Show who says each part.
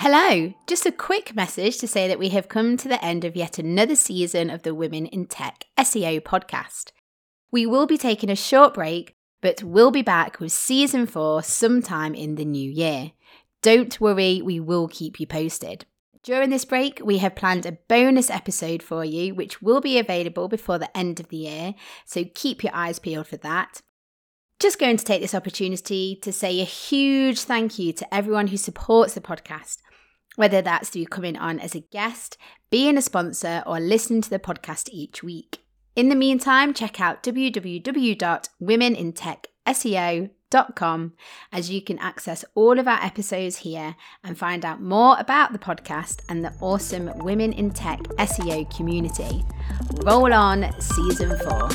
Speaker 1: Hello, just a quick message to say that we have come to the end of yet another season of the Women in Tech SEO podcast. We will be taking a short break, but we'll be back with season four sometime in the new year. Don't worry, we will keep you posted. During this break, we have planned a bonus episode for you, which will be available before the end of the year, so keep your eyes peeled for that. Just going to take this opportunity to say a huge thank you to everyone who supports the podcast, whether that's through coming on as a guest, being a sponsor, or listening to the podcast each week. In the meantime, check out www.womenintechseo.com as you can access all of our episodes here and find out more about the podcast and the awesome Women in Tech SEO community. Roll on season four.